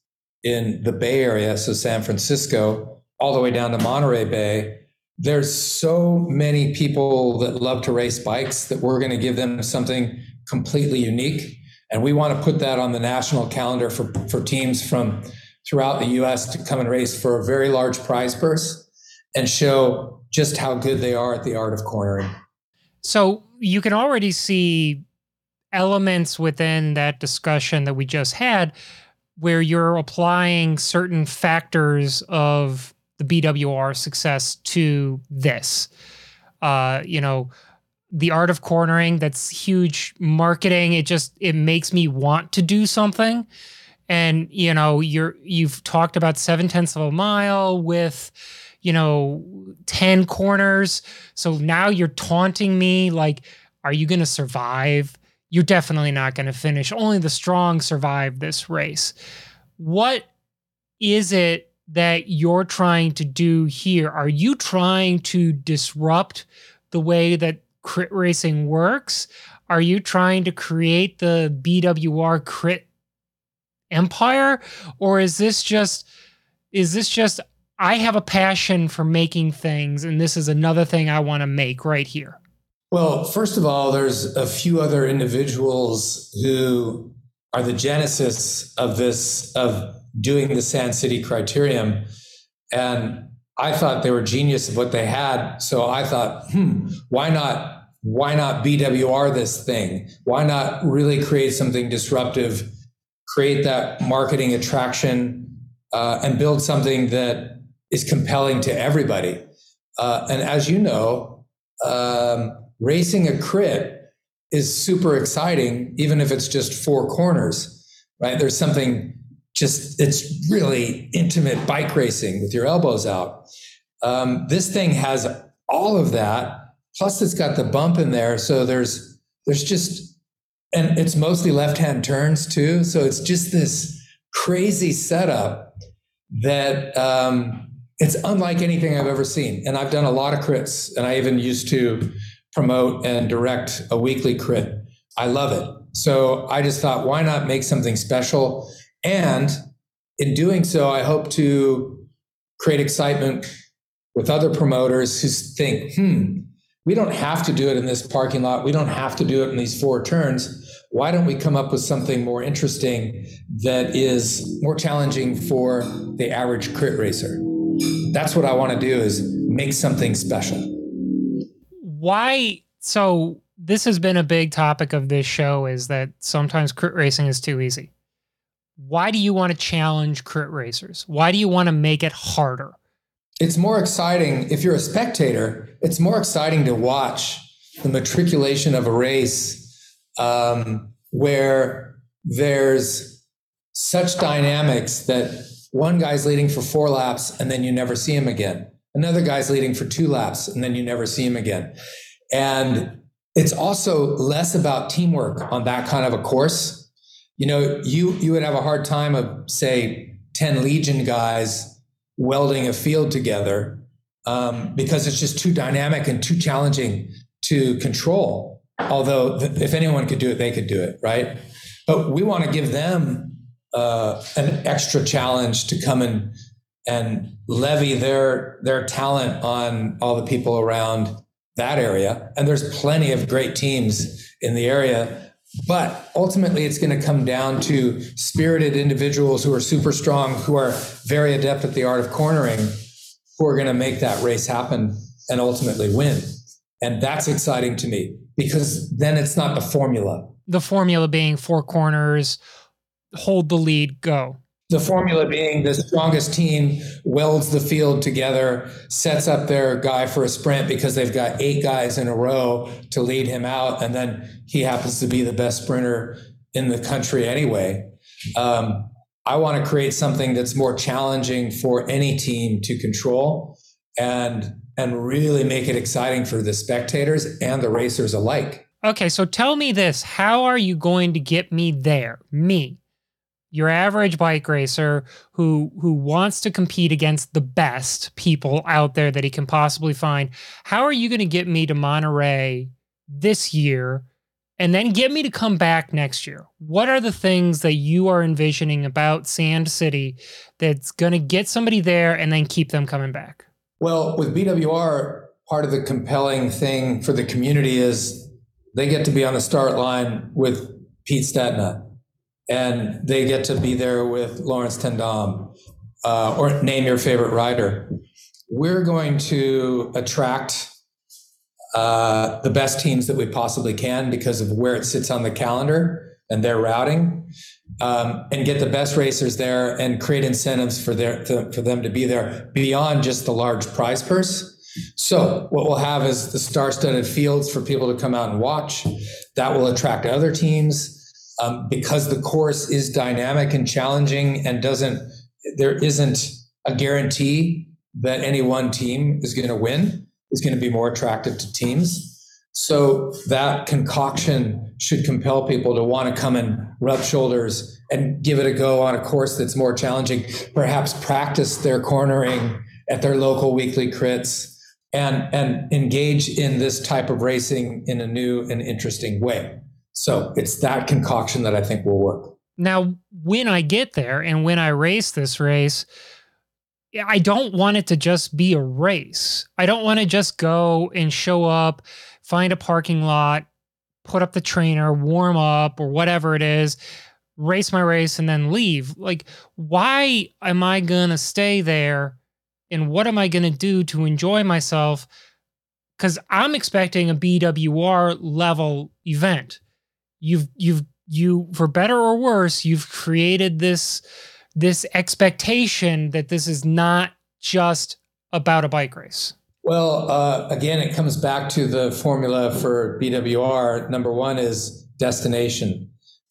in the Bay Area, so San Francisco, all the way down to Monterey Bay, there's so many people that love to race bikes that we're going to give them something completely unique. And we want to put that on the national calendar for, for teams from throughout the US to come and race for a very large prize purse and show just how good they are at the art of cornering. So you can already see elements within that discussion that we just had where you're applying certain factors of the BWR success to this. Uh, you know, the art of cornering, that's huge marketing. It just it makes me want to do something. And you know, you're you've talked about seven tenths of a mile with you know 10 corners so now you're taunting me like are you to survive you're definitely not going to finish. Only the strong survive this race. What is it that you're trying to do here? Are you trying to disrupt the way that crit racing works? Are you trying to create the BWR crit empire or is this just is this just I have a passion for making things, and this is another thing I want to make right here? Well, first of all, there's a few other individuals who are the genesis of this, of doing the Sand City criterium. And I thought they were genius of what they had. So I thought, hmm, why not why not BWR this thing? Why not really create something disruptive, create that marketing attraction, uh, and build something that is compelling to everybody? Uh, and as you know, um, racing a crit is super exciting, even if it's just four corners, right? There's something just, it's really intimate bike racing with your elbows out. Um, this thing has all of that Plus, it's got the bump in there, so there's there's just and it's mostly left-hand turns too. So it's just this crazy setup that um, it's unlike anything I've ever seen. And I've done a lot of crits, and I even used to promote and direct a weekly crit. I love it. So I just thought, why not make something special? And in doing so, I hope to create excitement with other promoters who think, hmm, we don't have to do it in this parking lot. We don't have to do it in these four turns. Why don't we come up with something more interesting that is more challenging for the average crit racer? That's what I want to do is make something special. Why so this has been a big topic of this show is that sometimes crit racing is too easy. Why do you want to challenge crit racers? Why do you want to make it harder? it's more exciting if you're a spectator it's more exciting to watch the matriculation of a race um, where there's such dynamics that one guy's leading for four laps and then you never see him again another guy's leading for two laps and then you never see him again and it's also less about teamwork on that kind of a course you know you you would have a hard time of say 10 legion guys welding a field together um, because it's just too dynamic and too challenging to control. Although, th- if anyone could do it, they could do it, right? But we want to give them uh, an extra challenge to come and and levy their their talent on all the people around that area. And there's plenty of great teams in the area but ultimately, it's going to come down to spirited individuals who are super strong, who are very adept at the art of cornering, who are going to make that race happen and ultimately win. And that's exciting to me because then it's not the formula. The formula being four corners, hold the lead, go. The formula being the strongest team welds the field together, sets up their guy for a sprint because they've got eight guys in a row to lead him out, and then he happens to be the best sprinter in the country anyway. Um, I want to create something that's more challenging for any team to control and and really make it exciting for the spectators and the racers alike. Okay, so tell me this, how are you going to get me there? Me, your average bike racer who who wants to compete against the best people out there that he can possibly find. How are you going to get me to Monterey this year and then get me to come back next year? What are the things that you are envisioning about Sand City that's going to get somebody there and then keep them coming back? Well, with BWR, part of the compelling thing for the community is they get to be on the start line with Pete Stetina and they get to be there with Laurens ten Dam uh, or name your favorite rider. We're going to attract uh, the best teams that we possibly can because of where it sits on the calendar and their routing, um, and get the best racers there and create incentives for their to, for them to be there beyond just the large prize purse. So what we'll have is the star-studded fields for people to come out and watch. That will attract other teams um, because the course is dynamic and challenging and doesn't there isn't a guarantee that any one team is going to win is going to be more attractive to teams. So that concoction should compel people to want to come and rub shoulders and give it a go on a course that's more challenging perhaps practice their cornering at their local weekly crits and and engage in this type of racing in a new and interesting way so it's that concoction that I think will work. Now, when I get there and when I race this race, I don't want it to just be a race. I don't want to just go and show up, find a parking lot, put up the trainer, warm up, or whatever it is, race my race, and then leave. Like, why am I going to stay there? And what am I going to do to enjoy myself? Because I'm expecting a BWR level event. You've, you've, you, for better or worse, you've created this this expectation that this is not just about a bike race? Well, uh, again, it comes back to the formula for BWR. Number one is destination.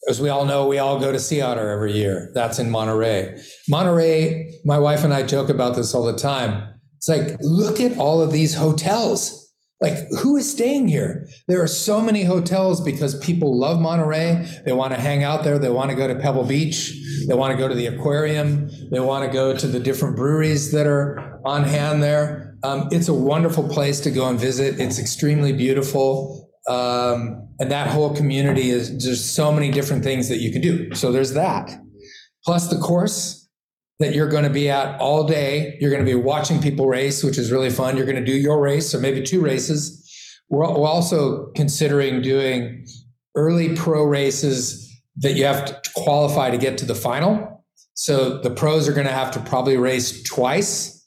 As we all know, we all go to Sea Otter every year. That's in Monterey. Monterey, my wife and I joke about this all the time. It's like, look at all of these hotels. Like, who is staying here? There are so many hotels because people love Monterey. They want to hang out there. They want to go to Pebble Beach. They want to go to the aquarium. They want to go to the different breweries that are on hand there. Um, it's a wonderful place to go and visit. It's extremely beautiful. Um, and that whole community is just so many different things that you can do. So there's that. Plus the course that you're going to be at all day. You're going to be watching people race, which is really fun. You're going to do your race or maybe two races. We're, we're also considering doing early pro races that you have to qualify to get to the final. So the pros are going to have to probably race twice,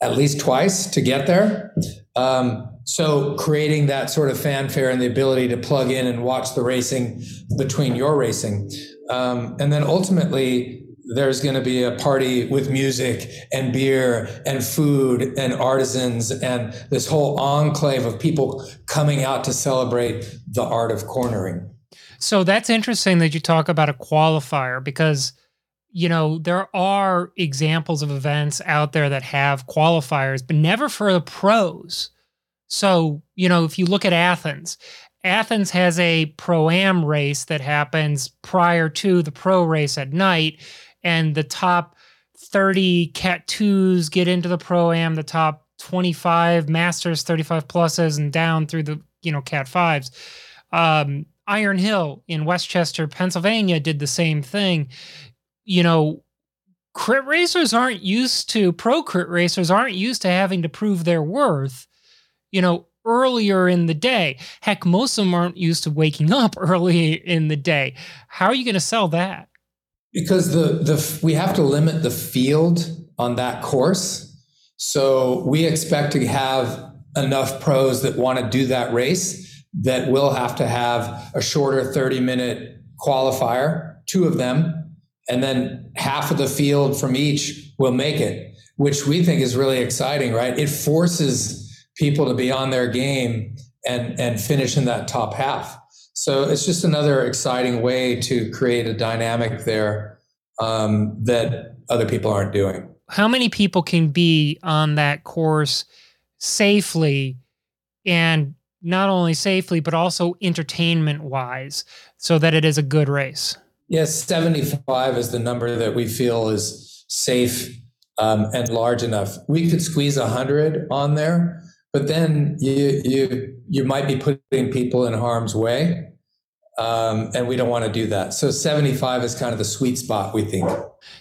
at least twice to get there. Um, so creating that sort of fanfare and the ability to plug in and watch the racing between your racing. Um, and then ultimately, there's going to be a party with music and beer and food and artisans and this whole enclave of people coming out to celebrate the art of cornering. So that's interesting that you talk about a qualifier because you know there are examples of events out there that have qualifiers but never for the pros. So, you know, if you look at Athens, Athens has a pro am race that happens prior to the pro race at night and the top 30 cat 2s get into the pro am the top 25 masters 35 pluses and down through the you know cat 5s um, iron hill in west chester pennsylvania did the same thing. You know crit racers aren't used to pro crit racers aren't used to having to prove their worth you know earlier in the day. Heck most of them aren't used to waking up early in the day. How are you going to sell that because the the we have to limit the field on that course. So we expect to have enough pros that want to do that race that will have to have a shorter 30 minute qualifier, two of them, and then half of the field from each will make it, which we think is really exciting, right? It forces people to be on their game and and finish in that top half. So it's just another exciting way to create a dynamic there um, that other people aren't doing. How many people can be on that course safely and not only safely, but also entertainment wise so that it is a good race? Yes, 75 is the number that we feel is safe um, and large enough. We could squeeze 100 on there, but then you, you, you might be putting people in harm's way. Um, and we don't want to do that. So 75 is kind of the sweet spot, we think.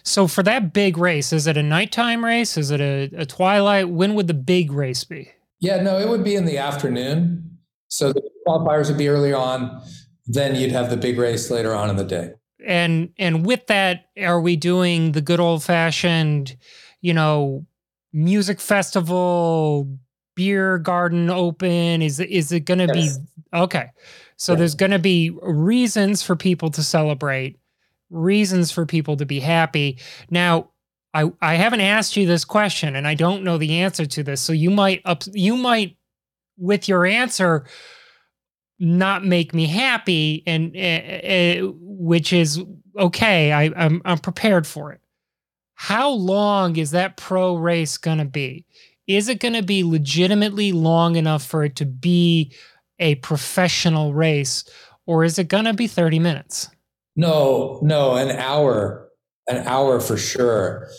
So for that big race, is it a nighttime race? Is it a, a twilight? When would the big race be? Yeah, no, it would be in the afternoon. So the qualifiers would be early on. Then you'd have the big race later on in the day. And and with that, are we doing the good old fashioned, you know, music festival, beer garden open? Is is it going to yes. be okay? So yeah. there's going to be reasons for people to celebrate, reasons for people to be happy. Now, I I haven't asked you this question and I don't know the answer to this. So you might up you might with your answer not make me happy and uh, uh, which is okay. I I'm I'm prepared for it. How long is that pro race going to be? Is it going to be legitimately long enough for it to be a professional race, or is it going to be 30 minutes? No, no, an hour, an hour for sure.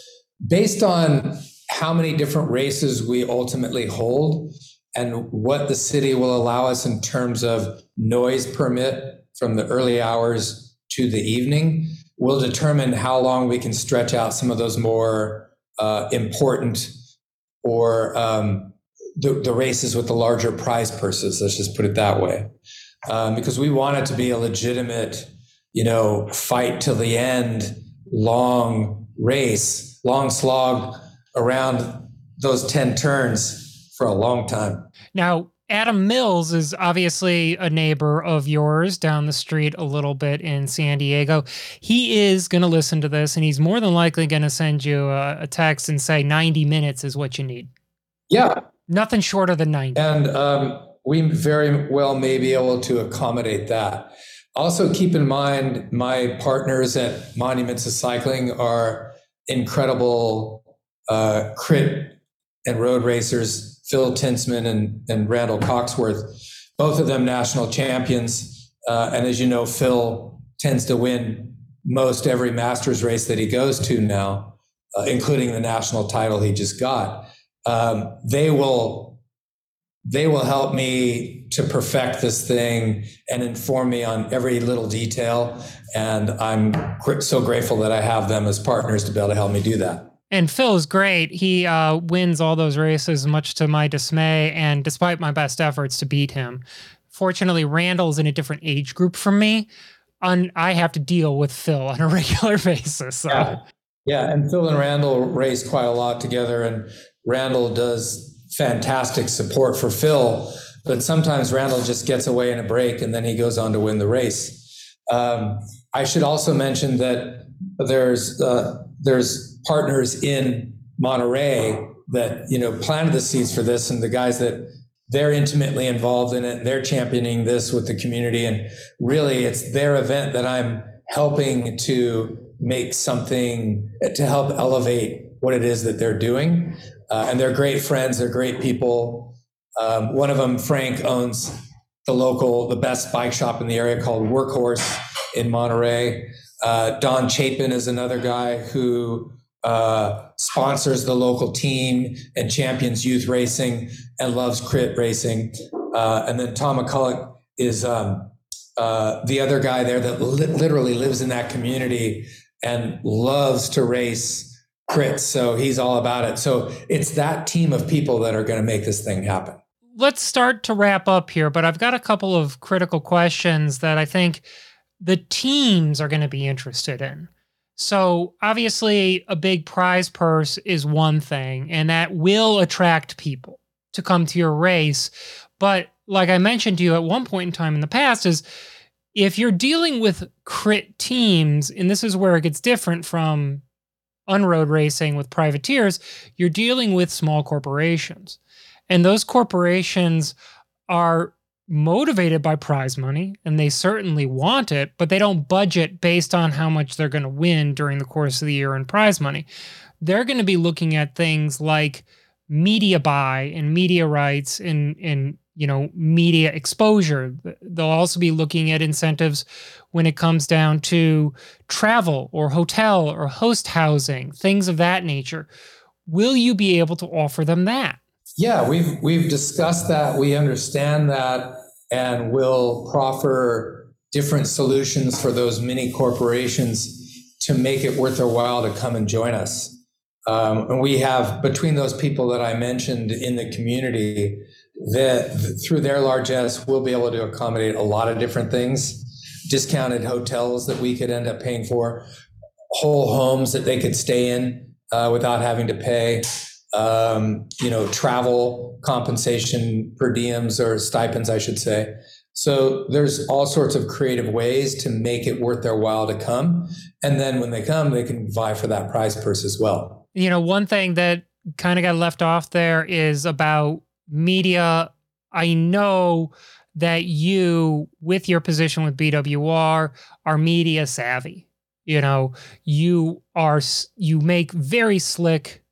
Based on how many different races we ultimately hold and what the city will allow us in terms of noise permit from the early hours to the evening will determine how long we can stretch out some of those more uh, important or um, the, the races with the larger prize purses. Let's just put it that way, um, because we want it to be a legitimate, you know, fight till the end, long race, long slog around those ten turns for a long time. Now, Adam Mills is obviously a neighbor of yours down the street a little bit in San Diego. He is going to listen to this and he's more than likely going to send you a, a, text and say 90 minutes is what you need. Yeah. Nothing shorter than 90. And um, we very well may be able to accommodate that. Also, keep in mind my partners at Monuments of Cycling are incredible uh, crit and road racers Phil Tinsman and, and Randall Coxworth, both of them national champions. Uh, and as you know, Phil tends to win most every Masters race that he goes to now, uh, including the national title he just got. Um, they will they will help me to perfect this thing and inform me on every little detail. And I'm so grateful that I have them as partners to be able to help me do that. And Phil is great. He uh, wins all those races, much to my dismay, and despite my best efforts to beat him. Fortunately, Randall's in a different age group from me. and I have to deal with Phil on a regular basis. So. Yeah. yeah, and Phil and Randall race quite a lot together, and Randall does fantastic support for Phil. But sometimes Randall just gets away in a break, and then he goes on to win the race. Um, I should also mention that there's uh, there's partners in Monterey that you know planted the seeds for this, and the guys that they're intimately involved in it. They're championing this with the community, and really, it's their event that I'm helping to make something to help elevate what it is that they're doing. Uh, and they're great friends. They're great people. Um, one of them, Frank, owns the local, the best bike shop in the area called Workhorse in Monterey. Uh, Don Chapin is another guy who uh, sponsors the local team and champions youth racing and loves crit racing. Uh, and then Tom McCulloch is um, uh, the other guy there that li- literally lives in that community and loves to race crits. So he's all about it. So it's that team of people that are going to make this thing happen. Let's start to wrap up here, but I've got a couple of critical questions that I think the teams are going to be interested in. So, obviously, a big prize purse is one thing, and that will attract people to come to your race. But, like I mentioned to you at one point in time in the past, is if you're dealing with crit teams, and this is where it gets different from unroad racing with privateers, you're dealing with small corporations. And those corporations are motivated by prize money and they certainly want it, but they don't budget based on how much they're going to win during the course of the year in prize money. They're going to be looking at things like media buy and media rights and and you know media exposure. They'll also be looking at incentives when it comes down to travel or hotel or host housing, things of that nature. Will you be able to offer them that? Yeah, we've we've discussed that. We understand that, and will proffer different solutions for those mini corporations to make it worth their while to come and join us. Um, and we have between those people that I mentioned in the community that through their largesse, we'll be able to accommodate a lot of different things. Discounted hotels that we could end up paying for, whole homes that they could stay in uh, without having to pay um, you know, travel compensation per diems or stipends, I should say. So there's all sorts of creative ways to make it worth their while to come. And then when they come, they can vie for that prize purse as well. You know, one thing that kind of got left off there is about media. I know that you, with your position with BWR, are media savvy. You know, you are, you make very slick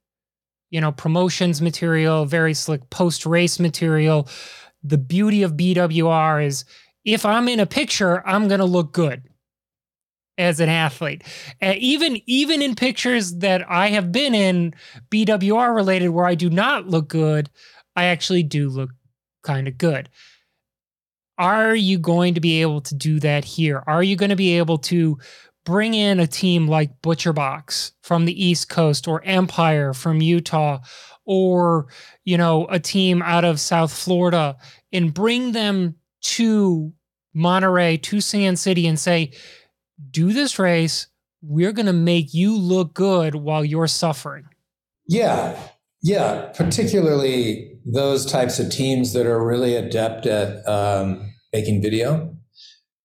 you know, promotions material, very slick post race material. The beauty of BWR is if I'm in a picture, I'm going to look good as an athlete. Uh, even even in pictures that I have been in BWR related where I do not look good, I actually do look kind of good. Are you going to be able to do that here? Are you going to be able to bring in a team like Butcherbox from the East Coast or Empire from Utah or, you know, a team out of South Florida and bring them to Monterey, to Sand City and say, do this race. We're going to make you look good while you're suffering. Yeah. Yeah. Particularly those types of teams that are really adept at um, making video.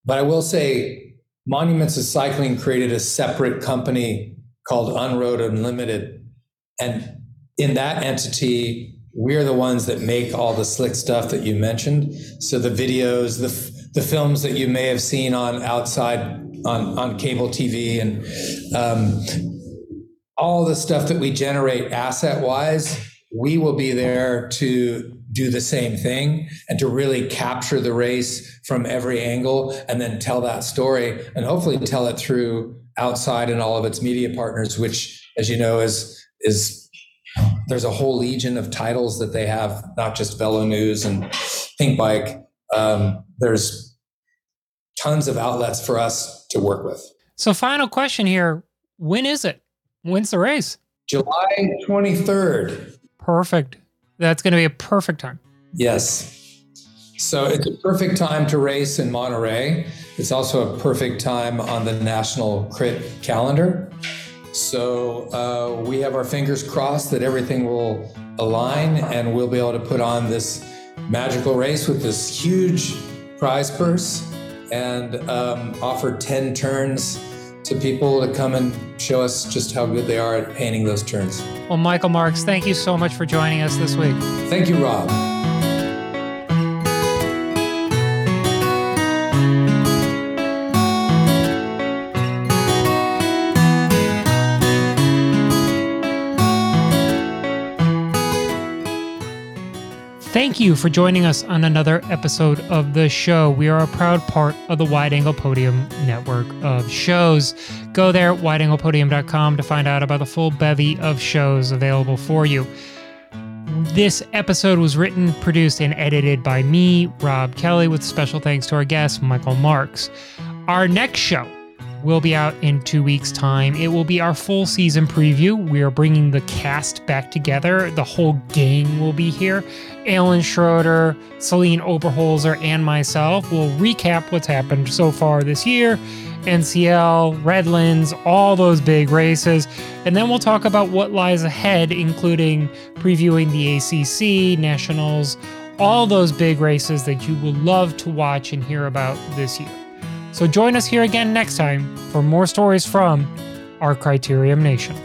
But I will say, Monuments of Cycling created a separate company called Unroad Unlimited. And in that entity, we're the ones that make all the slick stuff that you mentioned. So the videos, the the films that you may have seen on outside on on cable TV, and um, all the stuff that we generate asset wise, we will be there to do the same thing and to really capture the race from every angle and then tell that story and hopefully tell it through outside and all of its media partners which as you know is is there's a whole legion of titles that they have not just VeloNews and Pinkbike um, there's tons of outlets for us to work with. So final question here when is it? When's the race? July 23rd perfect that's going to be a perfect time. Yes. So it's a perfect time to race in Monterey. It's also a perfect time on the national crit calendar. So uh, we have our fingers crossed that everything will align and we'll be able to put on this magical race with this huge prize purse and um, offer 10 turns to people to come and show us just how good they are at painting those turns. Well, Michael Marckx, thank you so much for joining us this week. Thank you, Rob. Thank you for joining us on another episode of the show. We are a proud part of the Wide Angle Podium network of shows. Go there wideanglepodium.com to find out about the full bevy of shows available for you. This episode was written, produced, and edited by me, Rob Kelly, with special thanks to our guest, Michael Marckx. Our next show will be out in two weeks' time. It will be our full season preview. We are bringing the cast back together. The whole gang will be here. Alan Schroeder, Celine Oberholzer, and myself will recap what's happened so far this year. NCL, Redlands, all those big races. And then we'll talk about what lies ahead, including previewing the ACC, Nationals, all those big races that you will love to watch and hear about this year. So join us here again next time for more stories from our Criterium Nation.